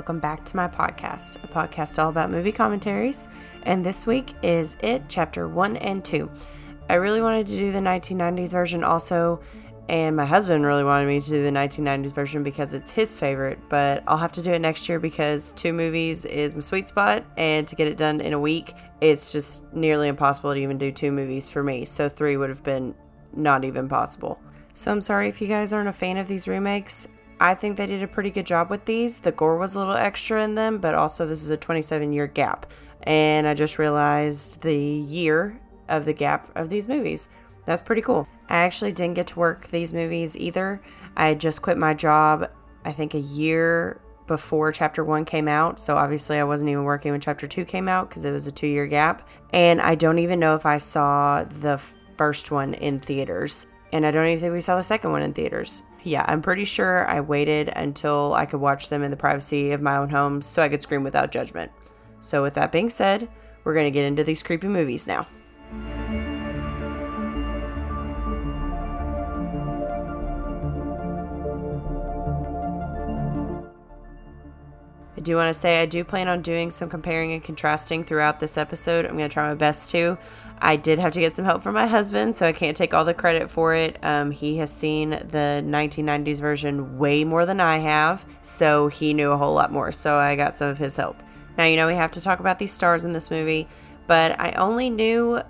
Welcome back to my podcast, a podcast all about movie commentaries. And this week is It Chapter 1 and 2. I really wanted to do the 1990s version also, and my husband really wanted me to do the 1990s version because it's his favorite, but I'll have to do it next year because two movies is my sweet spot, and to get it done in a week, it's just nearly impossible to even do two movies for me. So three would have been not even possible. So I'm sorry if you guys aren't a fan of these remakes. I think they did a pretty good job with these. The gore was a little extra in them, but also this is a 27 year gap. And I just realized the year of the gap of these movies. That's pretty cool. I actually didn't get to work these movies either. I just quit my job, I think, a year before chapter one came out. So obviously, I wasn't even working when chapter two came out because it was a two year gap. And I don't even know if I saw the first one in theaters. And I don't even think we saw the second one in theaters. Yeah, I'm pretty sure I waited until I could watch them in the privacy of my own home so I could scream without judgment. So, with that being said, we're going to get into these creepy movies now. I do want to say I do plan on doing some comparing and contrasting throughout this episode. I'm going to try my best to. I did have to get some help from my husband, so I can't take all the credit for it. Um, he has seen the 1990s version way more than I have, so he knew a whole lot more. So I got some of his help. Now, you know, we have to talk about these stars in this movie, but I only knew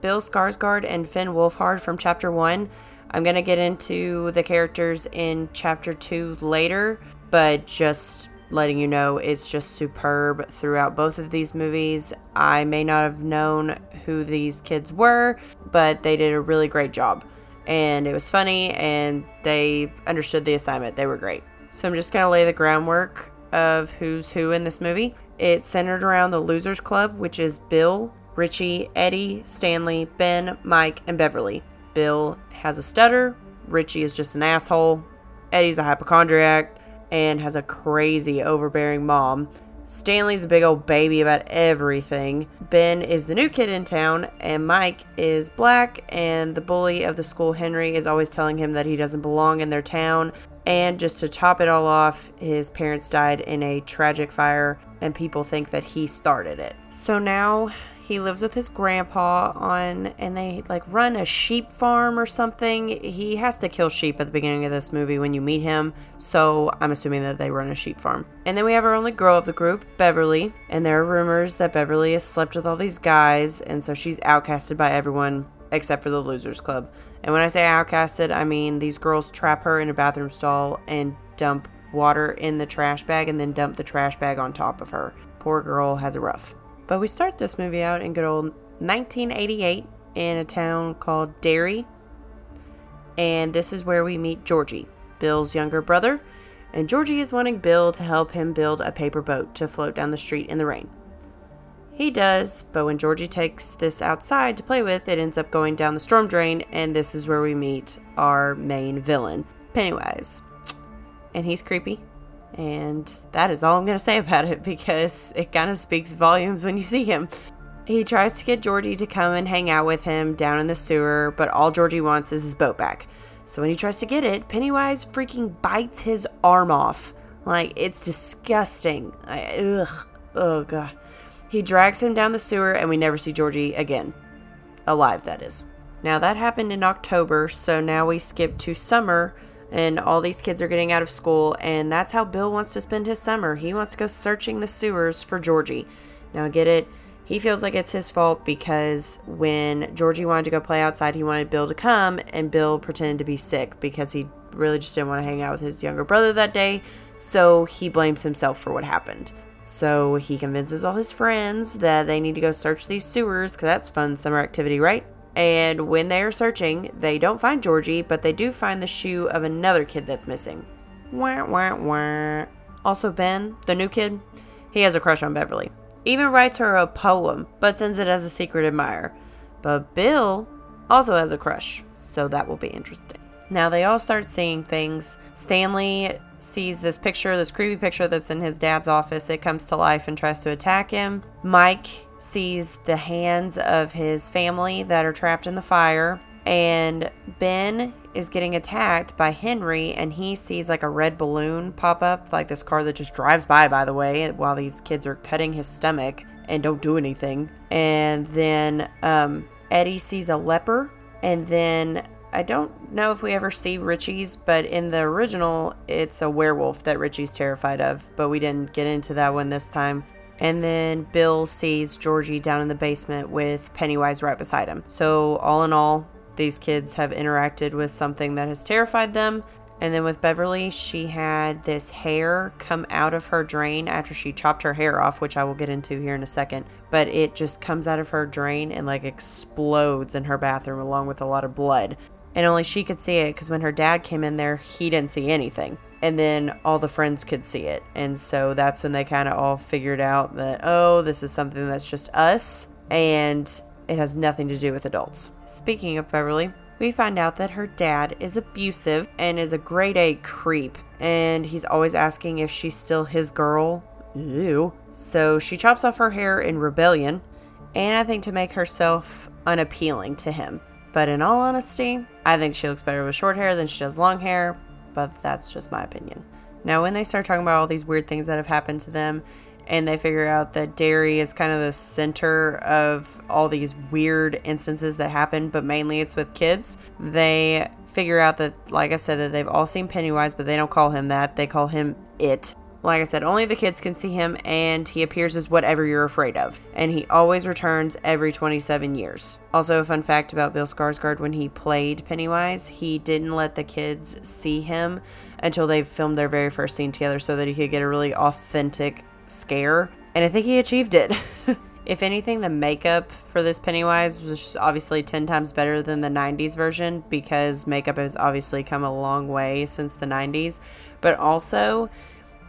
Bill Skarsgård and Finn Wolfhard from chapter one. I'm going to get into the characters in chapter two later, but just letting you know it's just superb throughout both of these movies. I may not have known who these kids were, but they did a really great job. And it was funny and they understood the assignment. They were great. So I'm just going to lay the groundwork of who's who in this movie. It's centered around the Losers Club, which is Bill, Richie, Eddie, Stanley, Ben, Mike, and Beverly. Bill has a stutter, Richie is just an asshole, Eddie's a hypochondriac, and has a crazy, overbearing mom. Stanley's a big old baby about everything. Ben is the new kid in town, and Mike is black, and the bully of the school, Henry, is always telling him that he doesn't belong in their town. And just to top it all off, his parents died in a tragic fire, and people think that he started it. So now he lives with his grandpa on, and they like run a sheep farm or something. He has to kill sheep at the beginning of this movie when you meet him, so I'm assuming that they run a sheep farm. And then we have our only girl of the group, Beverly, and there are rumors that Beverly has slept with all these guys, and so she's outcasted by everyone except for the Losers Club. And when I say outcasted, I mean these girls trap her in a bathroom stall and dump water in the trash bag and then dump the trash bag on top of her. Poor girl has a rough. But we start this movie out in good old 1988 in a town called Derry. And this is where we meet Georgie, Bill's younger brother. And Georgie is wanting Bill to help him build a paper boat to float down the street in the rain. He does, but when Georgie takes this outside to play with, it ends up going down the storm drain, and this is where we meet our main villain, Pennywise. And he's creepy, and that is all I'm going to say about it because it kind of speaks volumes when you see him. He tries to get Georgie to come and hang out with him down in the sewer, but all Georgie wants is his boat back. So when he tries to get it, Pennywise freaking bites his arm off. Like, it's disgusting. Ugh. Oh, God. He drags him down the sewer, and we never see Georgie again. Alive, that is. Now, that happened in October, so now we skip to summer and all these kids are getting out of school and that's how bill wants to spend his summer. He wants to go searching the sewers for georgie. Now get it. He feels like it's his fault because when georgie wanted to go play outside he wanted bill to come and bill pretended to be sick because he really just didn't want to hang out with his younger brother that day. So he blames himself for what happened. So he convinces all his friends that they need to go search these sewers because that's fun summer activity right and when they are searching, they don't find Georgie, but they do find the shoe of another kid that's missing. Wah, wah, wah. Also, Ben, the new kid, he has a crush on Beverly. Even writes her a poem, but sends it as a secret admirer. But Bill also has a crush, so that will be interesting. Now they all start seeing things. Stanley sees this picture, this creepy picture that's in his dad's office. It comes to life and tries to attack him. Mike sees the hands of his family that are trapped in the fire. And Ben is getting attacked by Henry, and he sees like a red balloon pop up, like this car that just drives by, by the way, while these kids are cutting his stomach and don't do anything. And then um, Eddie sees a leper, and then I don't know if we ever see Richie's, but in the original, it's a werewolf that Richie's terrified of, but we didn't get into that one this time. And then Bill sees Georgie down in the basement with Pennywise right beside him. So, all in all, these kids have interacted with something that has terrified them. And then with Beverly, she had this hair come out of her drain after she chopped her hair off, which I will get into here in a second. But it just comes out of her drain and like explodes in her bathroom along with a lot of blood. And only she could see it because when her dad came in there, he didn't see anything. And then all the friends could see it. And so that's when they kind of all figured out that, oh, this is something that's just us and it has nothing to do with adults. Speaking of Beverly, we find out that her dad is abusive and is a grade A creep, and he's always asking if she's still his girl. Ew. So she chops off her hair in rebellion, and I think to make herself unappealing to him. But in all honesty, I think she looks better with short hair than she does long hair, but that's just my opinion. Now, when they start talking about all these weird things that have happened to them, and they figure out that Derry is kind of the center of all these weird instances that happen, but mainly it's with kids. They figure out that, like I said, that they've all seen Pennywise, but they don't call him that. They call him it. Like I said, only the kids can see him, and he appears as whatever you're afraid of. And he always returns every 27 years. Also, a fun fact about Bill Skarsgård when he played Pennywise, he didn't let the kids see him until they filmed their very first scene together so that he could get a really authentic scare, and I think he achieved it. if anything, the makeup for this Pennywise was obviously 10 times better than the 90s version because makeup has obviously come a long way since the 90s, but also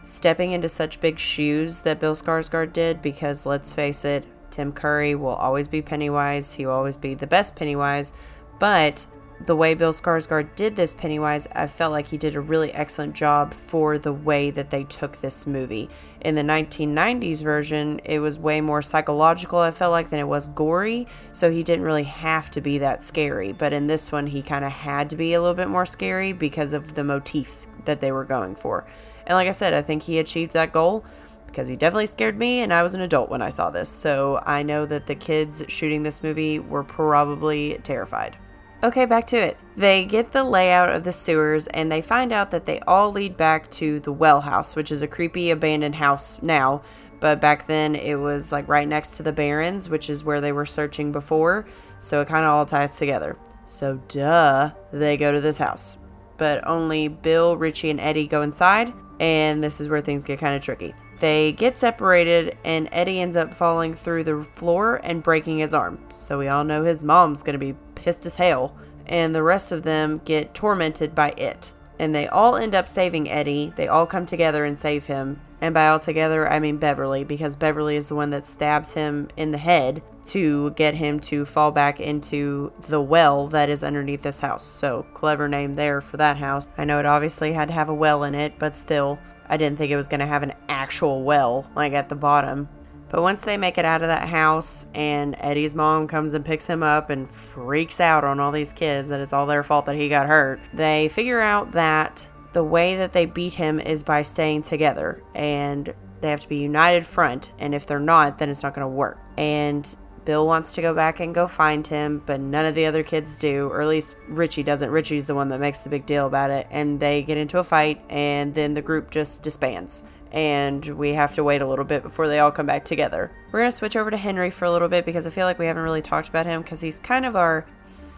stepping into such big shoes that Bill Skarsgård did because let's face it, Tim Curry will always be Pennywise, he will always be the best Pennywise, but the way Bill Skarsgård did this Pennywise, I felt like he did a really excellent job for the way that they took this movie. In the 1990s version, it was way more psychological, I felt like, than it was gory, so he didn't really have to be that scary. But in this one, he kind of had to be a little bit more scary because of the motif that they were going for. And like I said, I think he achieved that goal because he definitely scared me and I was an adult when I saw this. So I know that the kids shooting this movie were probably terrified. Okay, back to it. They get the layout of the sewers and they find out that they all lead back to the well house, which is a creepy abandoned house now. But back then it was like right next to the Barrens, which is where they were searching before. So it kind of all ties together. So, duh, they go to this house. But only Bill, Richie, and Eddie go inside. And this is where things get kind of tricky. They get separated, and Eddie ends up falling through the floor and breaking his arm. So we all know his mom's gonna be pissed as hell. And the rest of them get tormented by it. And they all end up saving Eddie. They all come together and save him. And by all together, I mean Beverly, because Beverly is the one that stabs him in the head to get him to fall back into the well that is underneath this house. So, clever name there for that house. I know it obviously had to have a well in it, but still, I didn't think it was going to have an actual well, like at the bottom. But once they make it out of that house and Eddie's mom comes and picks him up and freaks out on all these kids that it's all their fault that he got hurt, they figure out that the way that they beat him is by staying together and they have to be united front. And if they're not, then it's not going to work. And Bill wants to go back and go find him, but none of the other kids do, or at least Richie doesn't. Richie's the one that makes the big deal about it. And they get into a fight, and then the group just disbands. And we have to wait a little bit before they all come back together. We're going to switch over to Henry for a little bit because I feel like we haven't really talked about him because he's kind of our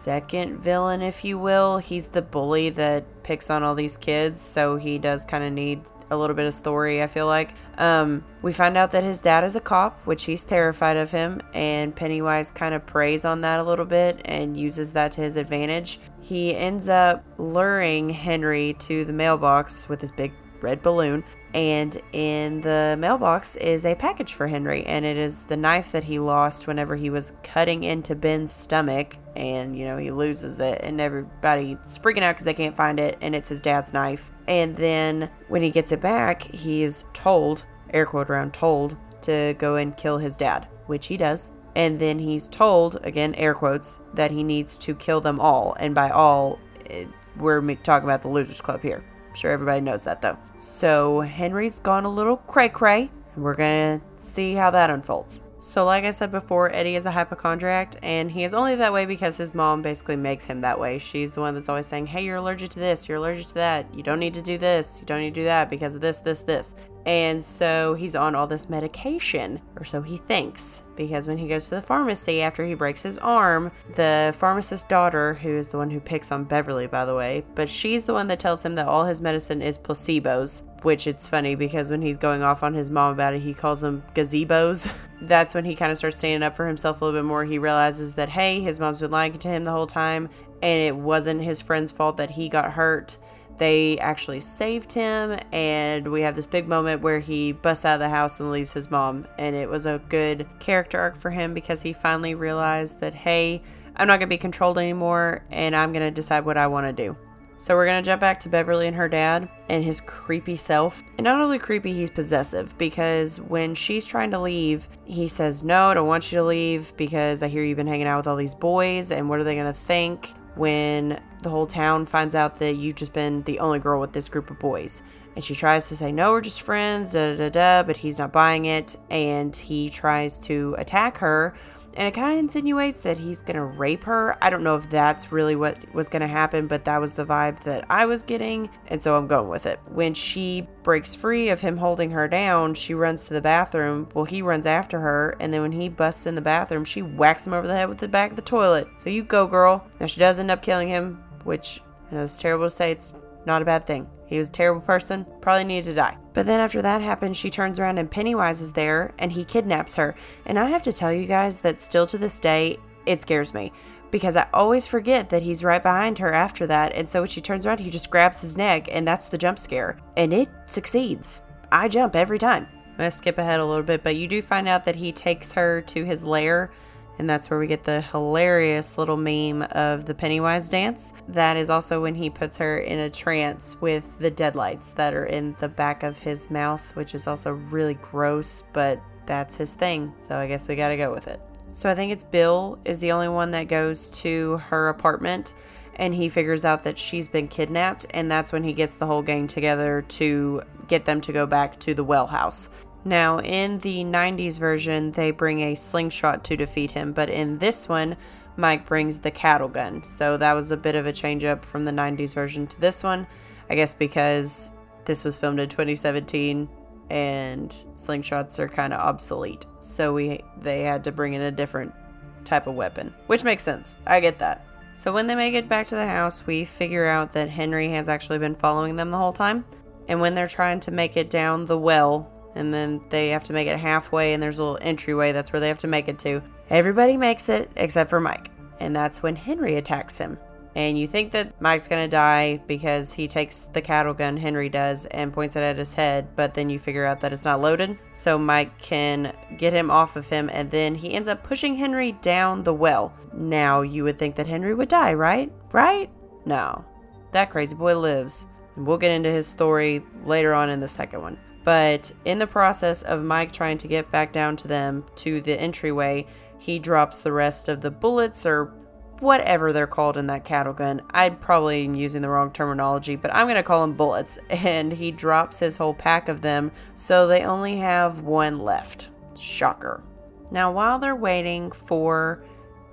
second villain, if you will. He's the bully that picks on all these kids, so he does kind of need a little bit of story, I feel like. Um, we find out that his dad is a cop, which he's terrified of him, and Pennywise kind of preys on that a little bit and uses that to his advantage. He ends up luring Henry to the mailbox with his big red balloon and in the mailbox is a package for Henry, and it is the knife that he lost whenever he was cutting into Ben's stomach. And you know, he loses it, and everybody's freaking out because they can't find it, and it's his dad's knife. And then when he gets it back, he is told, air quote around, told to go and kill his dad, which he does. And then he's told, again, air quotes, that he needs to kill them all. And by all, it, we're talking about the Losers Club here. Sure everybody knows that though. So Henry's gone a little cray cray, and we're gonna see how that unfolds. So, like I said before, Eddie is a hypochondriac, and he is only that way because his mom basically makes him that way. She's the one that's always saying, Hey, you're allergic to this, you're allergic to that, you don't need to do this, you don't need to do that because of this, this, this. And so he's on all this medication, or so he thinks, because when he goes to the pharmacy after he breaks his arm, the pharmacist's daughter, who is the one who picks on Beverly, by the way, but she's the one that tells him that all his medicine is placebos, which it's funny because when he's going off on his mom about it, he calls them gazebos. That's when he kind of starts standing up for himself a little bit more. He realizes that, hey, his mom's been lying to him the whole time, and it wasn't his friend's fault that he got hurt they actually saved him, and we have this big moment where he busts out of the house and leaves his mom. And it was a good character arc for him because he finally realized that, hey, I'm not going to be controlled anymore, and I'm going to decide what I want to do. So we're to jump back to Beverly and her dad and his creepy self. And not only creepy, he's possessive because when she's trying to leave, he says, No, I don't want you to leave because I hear you've been hanging out with all these boys and what are they to think? when the whole town finds out that you've just been the only girl with this group of boys. And she tries to say, No, we're just friends, da da da, but he's not buying it. And he tries to attack her and it kind of insinuates that he's to rape her. I don't know if that's really what was to happen, but that was the vibe that I was getting, and so I'm going with it. When she breaks free of him holding her down, she runs to the bathroom. Well, he runs after her, and then when he busts in the bathroom, she whacks him over the head with the back of the toilet. So you go, girl. Now she does end up killing him, which I know it's terrible to say, it's not a bad thing. He was a terrible person, probably needed to die. But then after that happens, she turns around and Pennywise is there and he kidnaps her. And I have to tell you guys that still to this day, it scares me because I always forget that he's right behind her after that. And so when she turns around, he just grabs his neck, and that's the jump scare. And it succeeds. I jump every time. I'm going to skip ahead a little bit, but you do find out that he takes her to his lair and that's where we get the hilarious little meme of the Pennywise dance. That is also when he puts her in a trance with the deadlights that are in the back of his mouth, which is also really gross, but that's his thing. So I guess we gotta go with it. So I think it's Bill is the only one that goes to her apartment and he figures out that she's been kidnapped and that's when he gets the whole gang together to get them to go back to the well house now, in the 90s version, they bring a slingshot to defeat him, but in this one, Mike brings the cattle gun. So that was a bit of a change up from the 90s version to this one. I guess because this was filmed in 2017 and slingshots are kind of obsolete. So we they had to bring in a different type of weapon, which makes sense. I get that. So when they make it back to the house, we figure out that Henry has actually been following them the whole time. And when they're trying to make it down the well, and then they have to make it halfway and there's a little entryway that's where they have to make it to. Everybody makes it except for mike and that's when henry attacks him. And you think that mike's gonna die because he takes the cattle gun henry does and points it at his head but then you figure out that it's not loaded. So mike can get him off of him and then he ends up pushing henry down the well. Now you would think that henry would die right? Right? No. That crazy boy lives. And we'll get into his story later on in the second one but in the process of Mike trying to get back down to them to the entryway, he drops the rest of the bullets or whatever they're called in that cattle gun. I'm probably using the wrong terminology, but I'm going to call them bullets. And he drops his whole pack of them, so they only have one left. Shocker. Now, while they're waiting for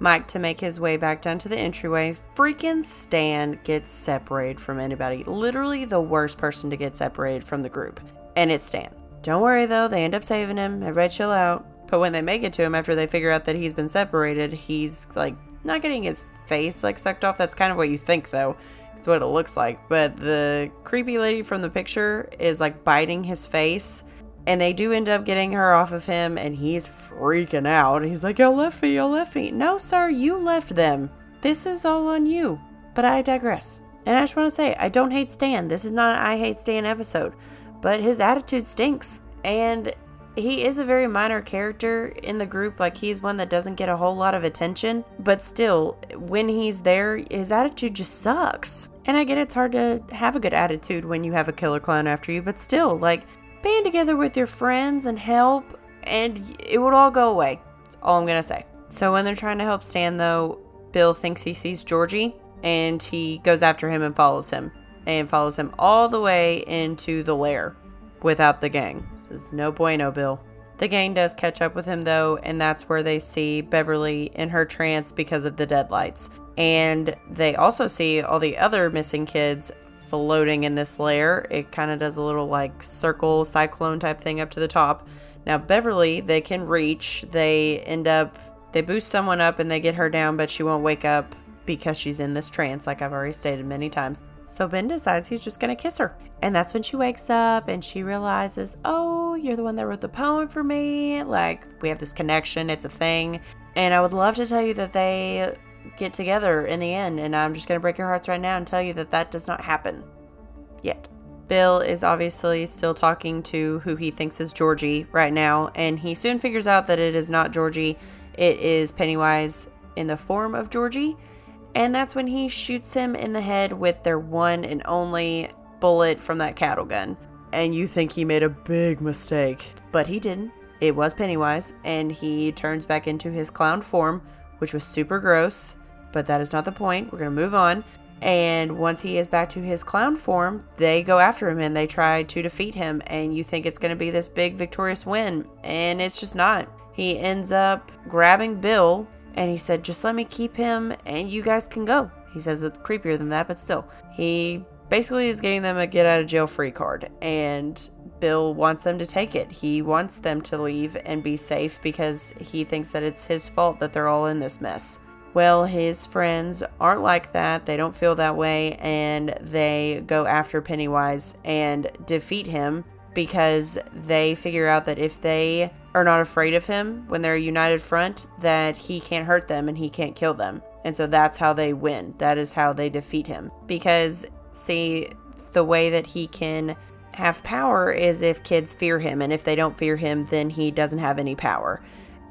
Mike to make his way back down to the entryway, freaking Stan gets separated from anybody. Literally the worst person to get separated from the group and it's Stan. Don't worry though, they end up saving him. Everybody chill out. But when they make it to him after they figure out that he's been separated, he's like not getting his face like sucked off. That's kind of what you think though. It's what it looks like. But the creepy lady from the picture is like biting his face. And they do end up getting her off of him, and he's freaking out. He's like, Y'all left me, y'all left me. No, sir, you left them. This is all on you. But I digress. And I just want to say, I don't hate Stan. This is not an I hate Stan episode but his attitude stinks. And he is a very minor character in the group. Like, he's one that doesn't get a whole lot of attention. But still, when he's there, his attitude just sucks. And I get it's hard to have a good attitude when you have a killer clown after you, but still, like, band together with your friends and help, and it would all go away. That's all I'm to say. So when they're trying to help Stan, though, Bill thinks he sees Georgie and he goes after him and follows him and follows him all the way into the lair without the gang. Says, no bueno, Bill. The gang does catch up with him though, and that's where they see Beverly in her trance because of the deadlights. And they also see all the other missing kids floating in this lair. It kind of does a little like circle cyclone type thing up to the top. Now, Beverly, they can reach. They end up, they boost someone up and they get her down, but she won't wake up because she's in this trance, like I've already stated many times. So Ben decides he's just going to kiss her. And that's when she wakes up and she realizes, oh, you're the one that wrote the poem for me. Like, we have this connection, it's a thing. And I would love to tell you that they get together in the end. And I'm just going to break your hearts right now and tell you that that does not happen yet. Bill is obviously still talking to who he thinks is Georgie right now. And he soon figures out that it is not Georgie, it is Pennywise in the form of Georgie. And that's when he shoots him in the head with their one and only bullet from that cattle gun. And you think he made a big mistake. But he didn't. It was Pennywise, and he turns back into his clown form, which was super gross. But that is not the point. We're going to move on. And once he is back to his clown form, they go after him and they try to defeat him. And you think it's going to be this big victorious win. And it's just not. He ends up grabbing Bill and he said, Just let me keep him and you guys can go. He says it's creepier than that, but still. He basically is getting them a get out of jail free card. And Bill wants them to take it. He wants them to leave and be safe because he thinks that it's his fault that they're all in this mess. Well, his friends aren't like that. They don't feel that way. And they go after Pennywise and defeat him because they figure out that if they are not afraid of him when they're a united front, that he can't hurt them and he can't kill them. And so that's how they win. That is how they defeat him. Because, see, the way that he can have power is if kids fear him. And if they don't fear him, then he doesn't have any power.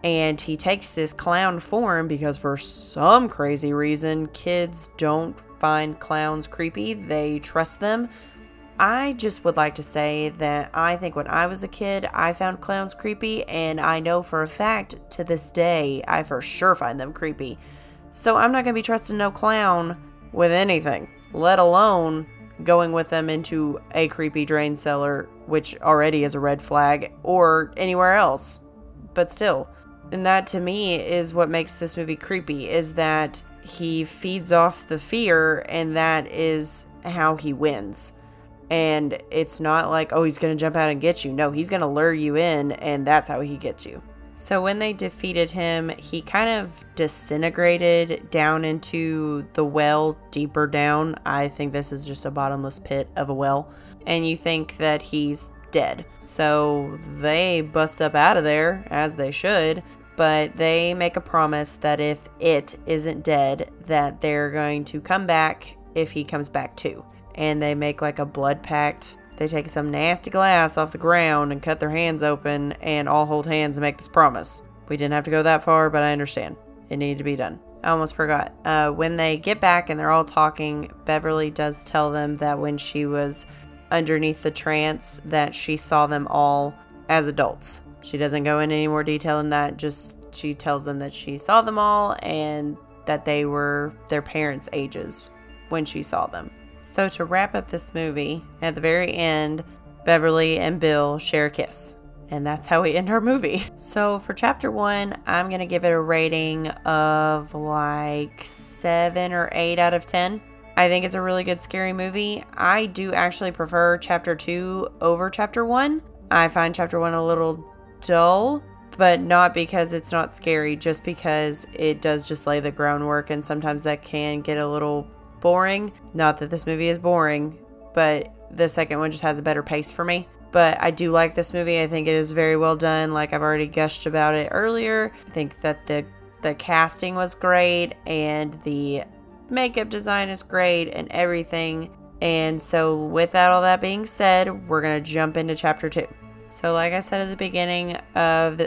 And he takes this clown form because, for some crazy reason, kids don't find clowns creepy. They trust them I just would like to say that I think when I was a kid, I found clowns creepy, and I know for a fact to this day, I for sure find them creepy. So I'm not going to be trusting no clown with anything, let alone going with them into a creepy drain cellar, which already is a red flag, or anywhere else. But still, and that to me is what makes this movie creepy is that he feeds off the fear, and that is how he wins and it's not like, oh, he's going to jump out and get you. No, he's going to lure you in, and that's how he gets you. So when they defeated him, he kind of disintegrated down into the well deeper down. I think this is just a bottomless pit of a well. And you think that he's dead. So they bust up out of there, as they should. But they make a promise that if it isn't dead, that they're going to come back if he comes back too and they make like a blood pact. They take some nasty glass off the ground and cut their hands open and all hold hands and make this promise. We didn't have to go that far, but I understand. It needed to be done. I almost forgot. Uh, when they get back and they're all talking, Beverly does tell them that when she was underneath the trance, that she saw them all as adults. She doesn't go into any more detail than that. Just she tells them that she saw them all and that they were their parents' ages when she saw them. So, to wrap up this movie, at the very end, Beverly and Bill share a kiss. And that's how we end our movie. So, for chapter one, I'm going to give it a rating of like seven or eight out of 10. I think it's a really good scary movie. I do actually prefer chapter two over chapter one. I find chapter one a little dull, but not because it's not scary, just because it does just lay the groundwork, and sometimes that can get a little boring. Not that this movie is boring, but the second one just has a better pace for me. But I do like this movie. I think it is very well done. Like I've already gushed about it earlier. I think that the the casting was great and the makeup design is great and everything. And so without all that being said, we're going to jump into chapter 2. So like I said at the beginning of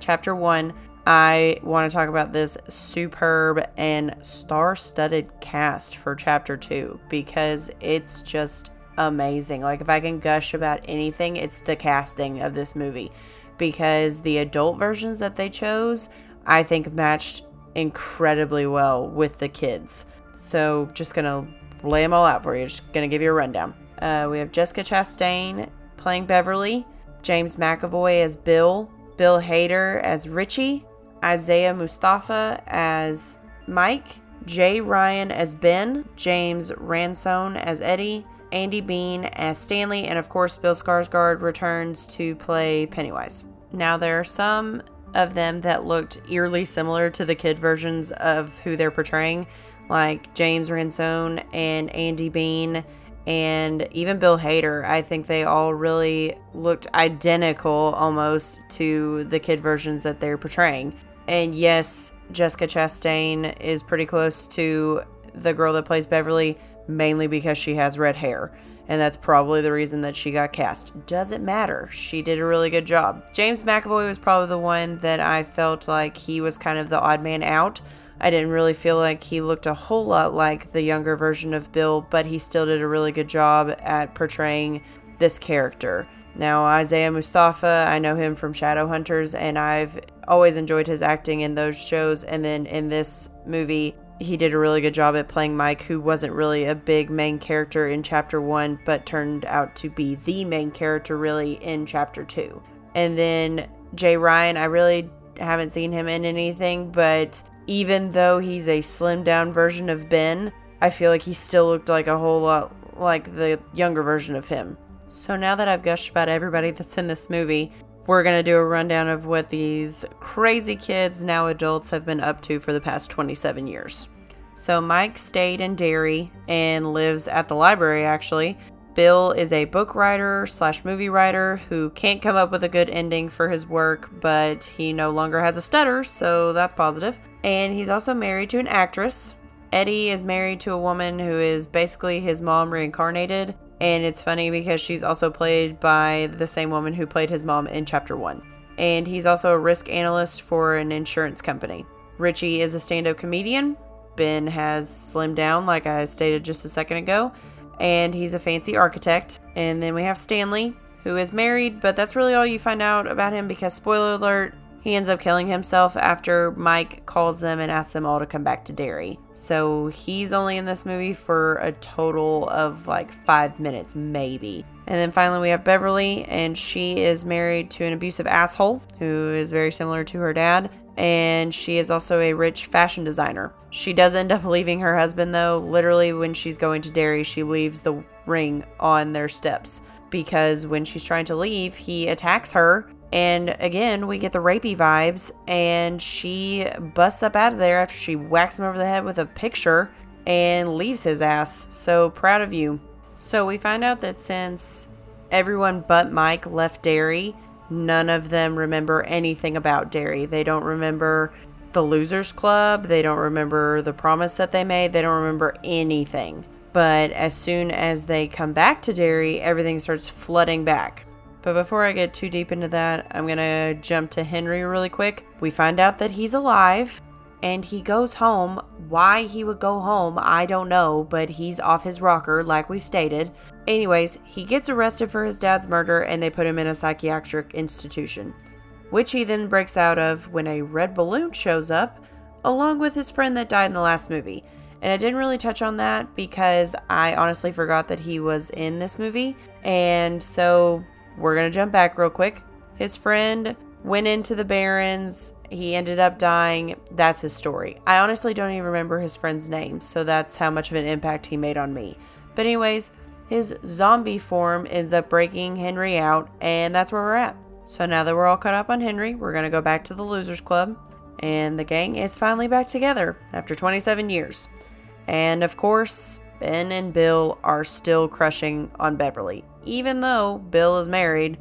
chapter 1, I want to talk about this superb and star studded cast for chapter two because it's just amazing. Like, if I can gush about anything, it's the casting of this movie because the adult versions that they chose I think matched incredibly well with the kids. So just gonna lay them all out for you. Just gonna give you a rundown. Uh, we have Jessica Chastain playing Beverly, James McAvoy as Bill, Bill Hader as Richie, Isaiah Mustafa as Mike, Jay Ryan as Ben, James Ransone as Eddie, Andy Bean as Stanley, and of course, Bill Skarsgård returns to play Pennywise. Now, there are some of them that looked eerily similar to the kid versions of who they're portraying, like James Ransone and Andy Bean and even Bill Hader. I think they all really looked identical almost to the kid versions that they're portraying. And yes, Jessica Chastain is pretty close to the girl that plays Beverly, mainly because she has red hair. And that's probably the reason that she got cast. Doesn't matter. She did a really good job. James McAvoy was probably the one that I felt like he was kind of the odd man out. I didn't really feel like he looked a whole lot like the younger version of Bill, but he still did a really good job at portraying this character. Now, Isaiah Mustafa, I know him from Shadowhunters, and I've always enjoyed his acting in those shows. And then in this movie, he did a really good job at playing Mike, who wasn't really a big main character in chapter one, but turned out to be the main character really in chapter two. And then Jay Ryan, I really haven't seen him in anything, but even though he's a slimmed down version of Ben, I feel like he still looked like a whole lot like the younger version of him. So now that I've gushed about everybody that's in this movie, we're going to do a rundown of what these crazy kids, now adults, have been up to for the past 27 years. So Mike stayed in Derry and lives at the library actually. Bill is a book writer slash movie writer who can't come up with a good ending for his work, but he no longer has a stutter, so that's positive. And he's also married to an actress. Eddie is married to a woman who is basically his mom reincarnated, and it's funny because she's also played by the same woman who played his mom in chapter one. And he's also a risk analyst for an insurance company. Richie is a stand up comedian. Ben has slimmed down, like I stated just a second ago, and he's a fancy architect. And then we have Stanley, who is married, but that's really all you find out about him because, spoiler alert, he ends up killing himself after Mike calls them and asks them all to come back to Derry. So he's only in this movie for a total of like five minutes, maybe. And then finally, we have Beverly, and she is married to an abusive asshole who is very similar to her dad. And she is also a rich fashion designer. She does end up leaving her husband, though. Literally, when she's going to Derry, she leaves the ring on their steps because when she's trying to leave, he attacks her and again, we get the rapey vibes, and she busts up out of there after she whacks him over the head with a picture and leaves his ass. So proud of you. So we find out that since everyone but Mike left Derry, none of them remember anything about Derry. They don't remember the Losers Club, they don't remember the promise that they made, they don't remember anything. But as soon as they come back to Derry, everything starts flooding back. But before I get too deep into that, I'm gonna jump to Henry really quick. We find out that he's alive and he goes home. Why he would go home, I don't know, but he's off his rocker, like we stated. Anyways, he gets arrested for his dad's murder and they put him in a psychiatric institution, which he then breaks out of when a red balloon shows up, along with his friend that died in the last movie. And I didn't really touch on that because I honestly forgot that he was in this movie. And so we're going to jump back real quick. His friend went into the Barrens. He ended up dying. That's his story. I honestly don't even remember his friend's name, so that's how much of an impact he made on me. But, anyways, his zombie form ends up breaking Henry out, and that's where we're at. So, now that we're all caught up on Henry, we're going to go back to the Losers Club, and the gang is finally back together after 27 years. And of course, Ben and Bill are still crushing on Beverly even though Bill is married,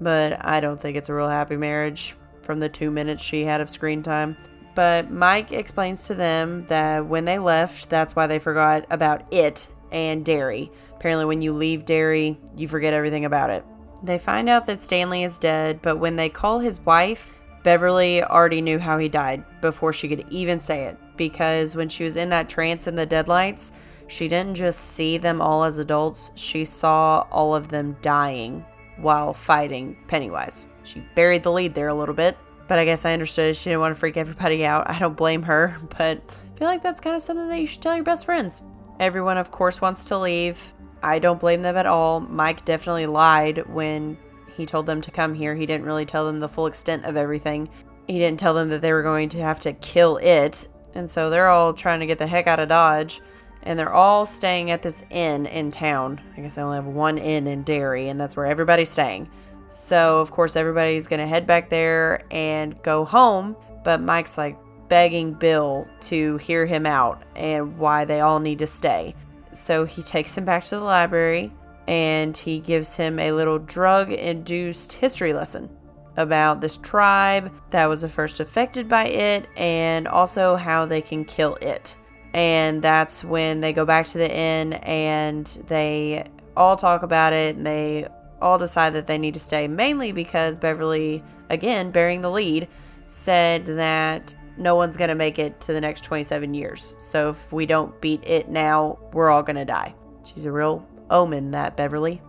but I don't think it's a real happy marriage from the two minutes she had of screen time. But Mike explains to them that when they left, that's why they forgot about it and Derry. Apparently, when you leave Derry, you forget everything about it. They find out that Stanley is dead, but when they call his wife, Beverly already knew how he died before she could even say it. Because when she was in that trance in the deadlights, she didn't just see them all as adults, she saw all of them dying while fighting Pennywise. She buried the lead there a little bit, But I guess I understood she didn't want to freak everybody out. I don't blame her, but I feel like that's kind of something that you should tell your best friends. Everyone, of course, wants to leave. I don't blame them at all. Mike definitely lied when he told them to come here. He didn't really tell them the full extent of everything. He didn't tell them that they were going to have to kill it. And so they're all trying to get the heck out of Dodge. And they're all staying at this inn in town. I guess they only have one inn in Derry, and that's where everybody's staying. So, of course, everybody's going to head back there and go home. But Mike's like begging Bill to hear him out and why they all need to stay. So he takes him back to the library and he gives him a little drug induced history lesson about this tribe that was the first affected by it and also how they can kill it. And that's when they go back to the inn and they all talk about it and they all decide that they need to stay, mainly because Beverly, again, bearing the lead, said that no one's going to make it to the next 27 years. So if we don't beat it now, we're all going to die. She's a real omen, that Beverly.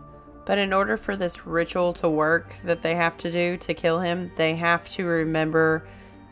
But in order for this ritual to work that they have to do to kill him, they have to remember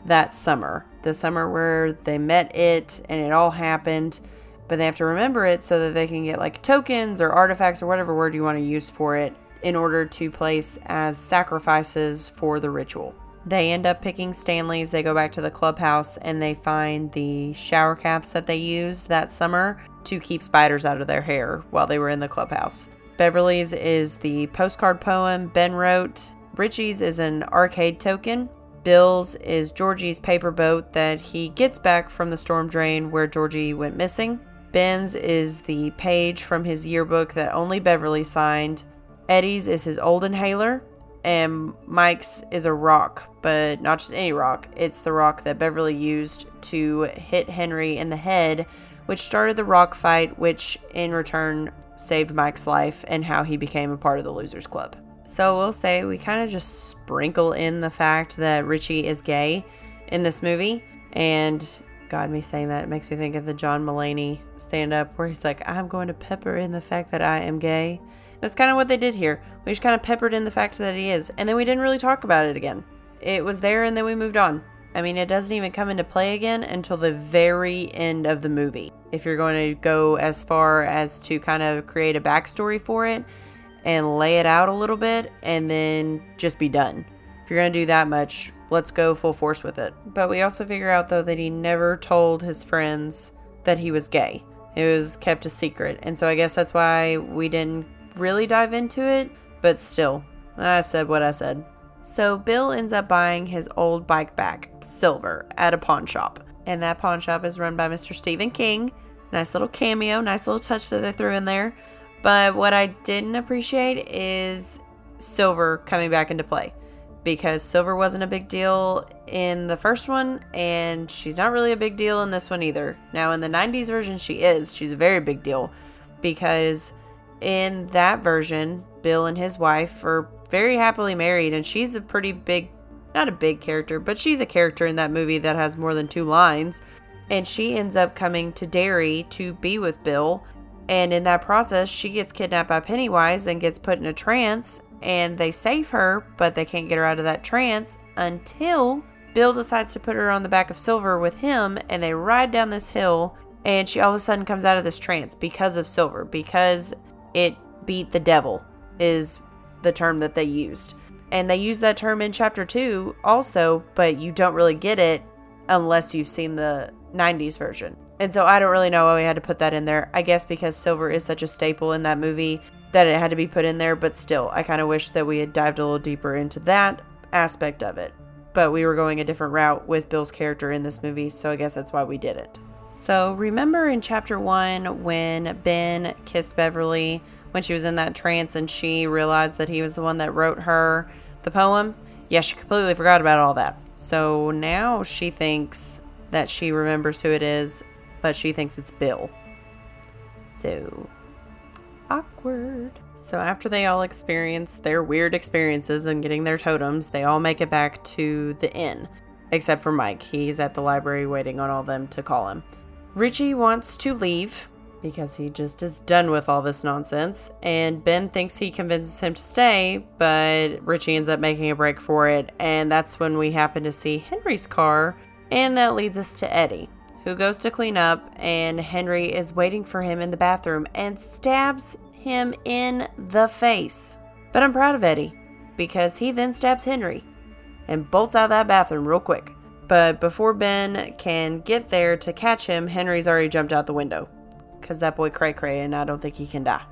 that summer. The summer where they met it and it all happened. But they have to remember it so that they can get like tokens or artifacts or whatever word you want to use for it in order to place as sacrifices for the ritual. They end up picking Stanley's. They go back to the clubhouse and they find the shower caps that they used that summer to keep spiders out of their hair while they were in the clubhouse. Beverly's is the postcard poem Ben wrote. Richie's is an arcade token. Bill's is Georgie's paper boat that he gets back from the storm drain where Georgie went missing. Ben's is the page from his yearbook that only Beverly signed. Eddie's is his old inhaler, and Mike's is a rock, but not just any rock. It's the rock that Beverly used to hit Henry in the head, which started the rock fight, which in return saved Mike's life and how he became a part of the Losers Club. So we'll say we kind of just sprinkle in the fact that Richie is gay in this movie. And God, me saying that makes me think of the John Mulaney stand up where he's like, I'm going to pepper in the fact that I am gay. That's kind of what they did here. We just kind of peppered in the fact that he is, and then we didn't really talk about it again. It was there, and then we moved on. I mean, it doesn't even come into play again until the very end of the movie. If you're going to go as far as to kind of create a backstory for it and lay it out a little bit and then just be done. If you're going to do that much, let's go full force with it. But we also figure out, though, that he never told his friends that he was gay. It was kept a secret. And so I guess that's why we didn't really dive into it, but still, I said what I said. So Bill ends up buying his old bike back, silver, at a pawn shop. And that pawn shop is run by Mr. Stephen King. Nice little cameo, nice little touch that they threw in there. But what I didn't appreciate is silver coming back into play because silver wasn't a big deal in the first one and she's not really a big deal in this one either. Now in the 90s version she is. She's a very big deal because in that version, Bill and his wife are very happily married, and she's a pretty big, not a big character, but she's a character in that movie that has more than two lines. And she ends up coming to Derry to be with Bill. And in that process, she gets kidnapped by Pennywise and gets put in a trance. And they save her, but they can't get her out of that trance until Bill decides to put her on the back of Silver with him. And they ride down this hill. And she all of a sudden comes out of this trance because of Silver, because it beat the devil, is the term that they used. And they use that term in chapter 2 also, but you don't really get it unless you've seen the 90s version. And so I don't really know why we had to put that in there. I guess because silver is such a staple in that movie that it had to be put in there, but still, I kind of wish that we had dived a little deeper into that aspect of it. But we were going a different route with Bill's character in this movie, so I guess that's why we did it. So, remember in chapter one when Ben kissed Beverly when she was in that trance and she realized that he was the one that wrote her the poem? Yeah, she completely forgot about all that. So now she thinks that she remembers who it is, but she thinks it's Bill. So awkward. So after they all experience their weird experiences and getting their totems, they all make it back to the inn, except for Mike. He's at the library waiting on all them to call him. Richie wants to leave, because he just is done with all this nonsense. And Ben thinks he convinces him to stay, but Richie ends up making a break for it. And that's when we happen to see Henry's car. And that leads us to Eddie, who goes to clean up. And Henry is waiting for him in the bathroom and stabs him in the face. But I'm proud of Eddie because he then stabs Henry and bolts out of that bathroom real quick. But before Ben can get there to catch him, Henry's already jumped out the window because that boy cray cray and I don't think he can die.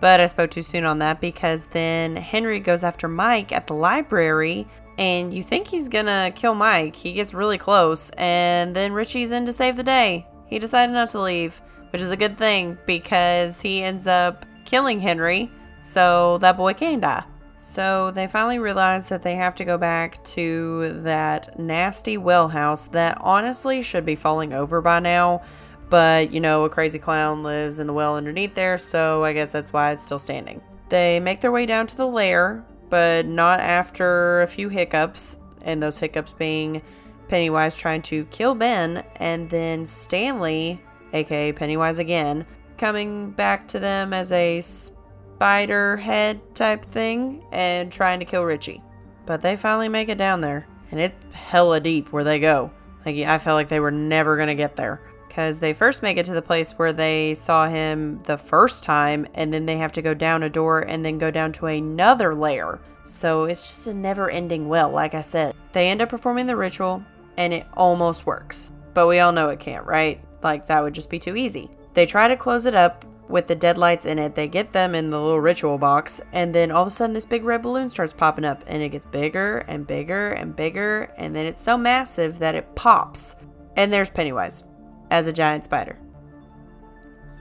But I spoke too soon on that because then Henry goes after Mike at the library and you think he's gonna kill Mike. He gets really close and then Richie's in to save the day. He decided not to leave, which is a good thing because he ends up killing Henry so that boy can die. So they finally realize that they have to go back to that nasty well house that honestly should be falling over by now but, you know, a crazy clown lives in the well underneath there, so I guess that's why it's still standing. They make their way down to the lair, but not after a few hiccups, and those hiccups being Pennywise trying to kill Ben, and then Stanley, aka Pennywise again, coming back to them as a spider head type thing and trying to kill Richie. But they finally make it down there, and it's hella deep where they go. Like, I felt like they were never gonna get there because they first make it to the place where they saw him the first time and then they have to go down a door and then go down to another layer. So it's just a never ending well, like I said. They end up performing the ritual and it almost works. But we all know it can't, right? Like that would just be too easy. They try to close it up with the dead lights in it. They get them in the little ritual box, and then all of a sudden, this big red balloon starts popping up, and it gets bigger and bigger and bigger, and then it's so massive that it pops. And there's Pennywise as a giant spider.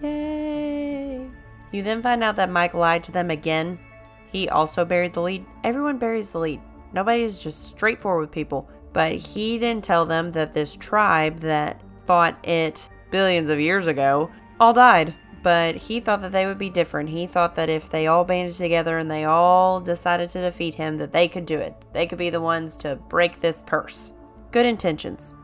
Yay! You then find out that Mike lied to them again. He also buried the lead. Everyone buries the lead. Nobody is just straightforward with people. But he didn't tell them that this tribe that fought it billions of years ago all died. But he thought that they would be different. He thought that if they all banded together and they all decided to defeat him, that they could do it. They could be the ones to break this curse. Good intentions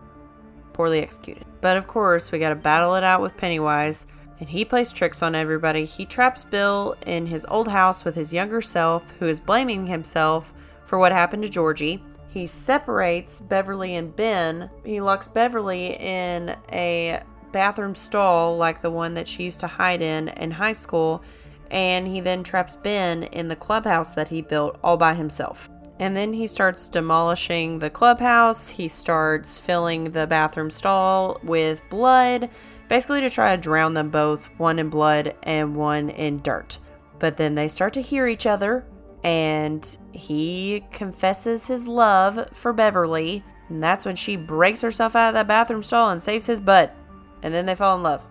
poorly executed. But of course, we gotta battle it out with Pennywise, and he plays tricks on everybody. He traps Bill in his old house with his younger self, who is blaming himself for what happened to Georgie. He separates Beverly and Ben. He locks Beverly in a bathroom stall like the one that she used to hide in in high school, and he then traps Ben in the clubhouse that he built all by himself. And then he starts demolishing the clubhouse. He starts filling the bathroom stall with blood, basically to try to drown them both, one in blood and one in dirt. But then they start to hear each other, and he confesses his love for Beverly. And that's when she breaks herself out of that bathroom stall and saves his butt. And then they fall in love.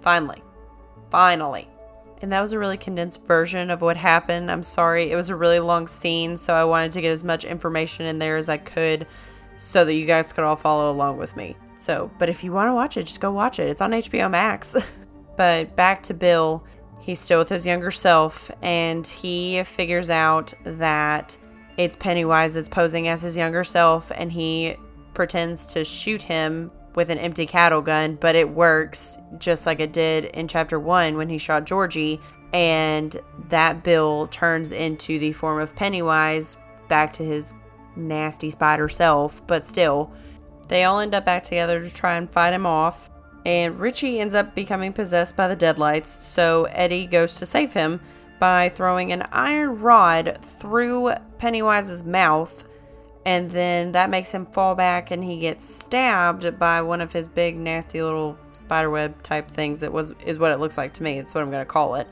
Finally. Finally. And that was a really condensed version of what happened. I'm sorry. It was a really long scene, so I wanted to get as much information in there as I could so that you guys could all follow along with me. So, but if you want to watch it, just go watch it. It's on HBO Max. but back to Bill, he's still with his younger self, and he figures out that it's Pennywise that's posing as his younger self, and he pretends to shoot him with an empty cattle gun, but it works just like it did in chapter one when he shot Georgie. And that Bill turns into the form of Pennywise back to his nasty spider self, but still, they all end up back together to try and fight him off. And Richie ends up becoming possessed by the deadlights, so Eddie goes to save him by throwing an iron rod through Pennywise's mouth and then that makes him fall back and he gets stabbed by one of his big nasty little spiderweb type things that was is what it looks like to me. That's what i'm going to call it.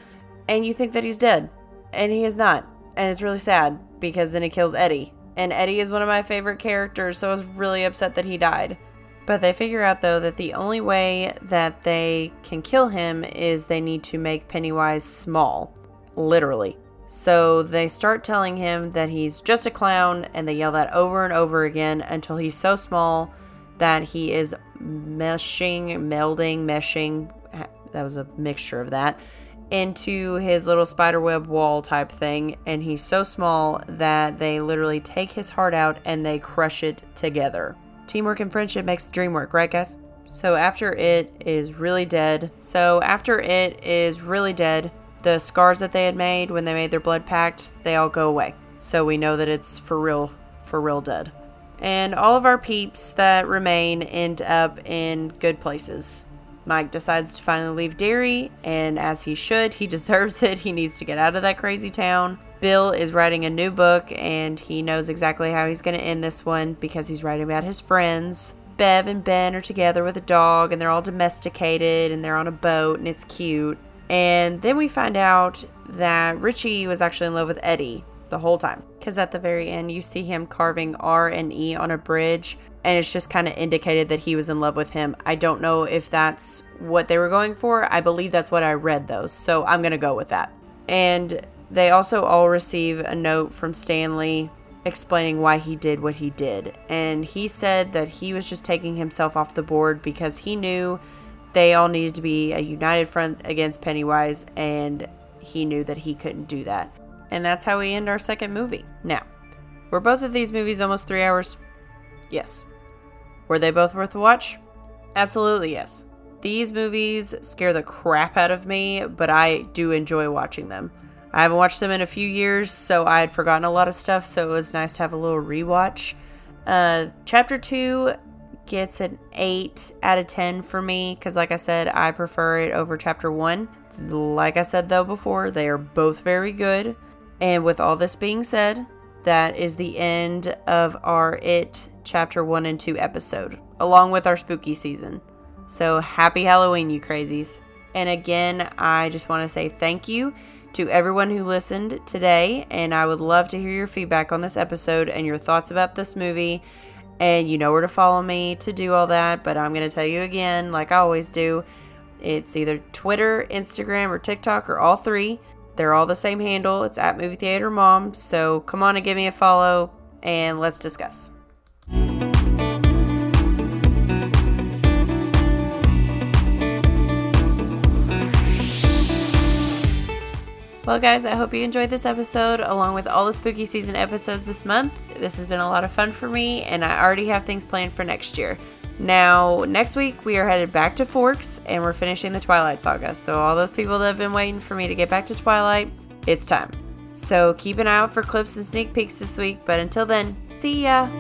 And you think that he's dead. And he is not. And it's really sad because then he kills eddie. And eddie is one of my favorite characters so i was really upset that he died. But they figure out though that the only way that they can kill him is they need to make pennywise small. Literally so they start telling him that he's just a clown, and they yell that over and over again until he's so small that he is meshing, melding, meshing. That was a mixture of that into his little spiderweb wall type thing. And he's so small that they literally take his heart out and they crush it together. Teamwork and friendship makes the dream work, right, guys? So after it is really dead. So after it is really dead, the scars that they had made when they made their blood pact, they all go away. So we know that it's for real, for real dead. And all of our peeps that remain end up in good places. Mike decides to finally leave Derry, and as he should, he deserves it. He needs to get out of that crazy town. Bill is writing a new book, and he knows exactly how he's going to end this one because he's writing about his friends. Bev and Ben are together with a dog, and they're all domesticated, and they're on a boat, and it's cute. And then we find out that Richie was actually in love with Eddie the whole time. Because at the very end, you see him carving R and E on a bridge, and it's just kind of indicated that he was in love with him. I don't know if that's what they were going for. I believe that's what I read, though, so I'm going to go with that. And they also all receive a note from Stanley explaining why he did what he did. And he said that he was just taking himself off the board because he knew they all needed to be a united front against Pennywise, and he knew that he couldn't do that. And that's how we end our second movie. Now, were both of these movies almost three hours? Yes. Were they both worth a watch? Absolutely yes. These movies scare the crap out of me, but I do enjoy watching them. I haven't watched them in a few years, so I had forgotten a lot of stuff, so it was nice to have a little rewatch. Uh, chapter 2 gets an 8 out of 10 for me, because, like I said, I prefer it over chapter 1. Like I said, though, before, they are both very good. And with all this being said, that is the end of our It Chapter 1 and 2 episode, along with our spooky season. So happy Halloween, you crazies. And again, I just want to say thank you to everyone who listened today. And I would love to hear your feedback on this episode and your thoughts about this movie. And you know where to follow me to do all that. But I'm going to tell you again, like I always do, it's either Twitter, Instagram, or TikTok, or all three. They're all the same handle. It's at Movie Theater Mom. So come on and give me a follow and let's discuss. Well, guys, I hope you enjoyed this episode along with all the spooky season episodes this month. This has been a lot of fun for me, and I already have things planned for next year. Now, next week we are headed back to Forks and we're finishing the Twilight Saga. So, all those people that have been waiting for me to get back to Twilight, it's time. So, keep an eye out for clips and sneak peeks this week. But until then, see ya!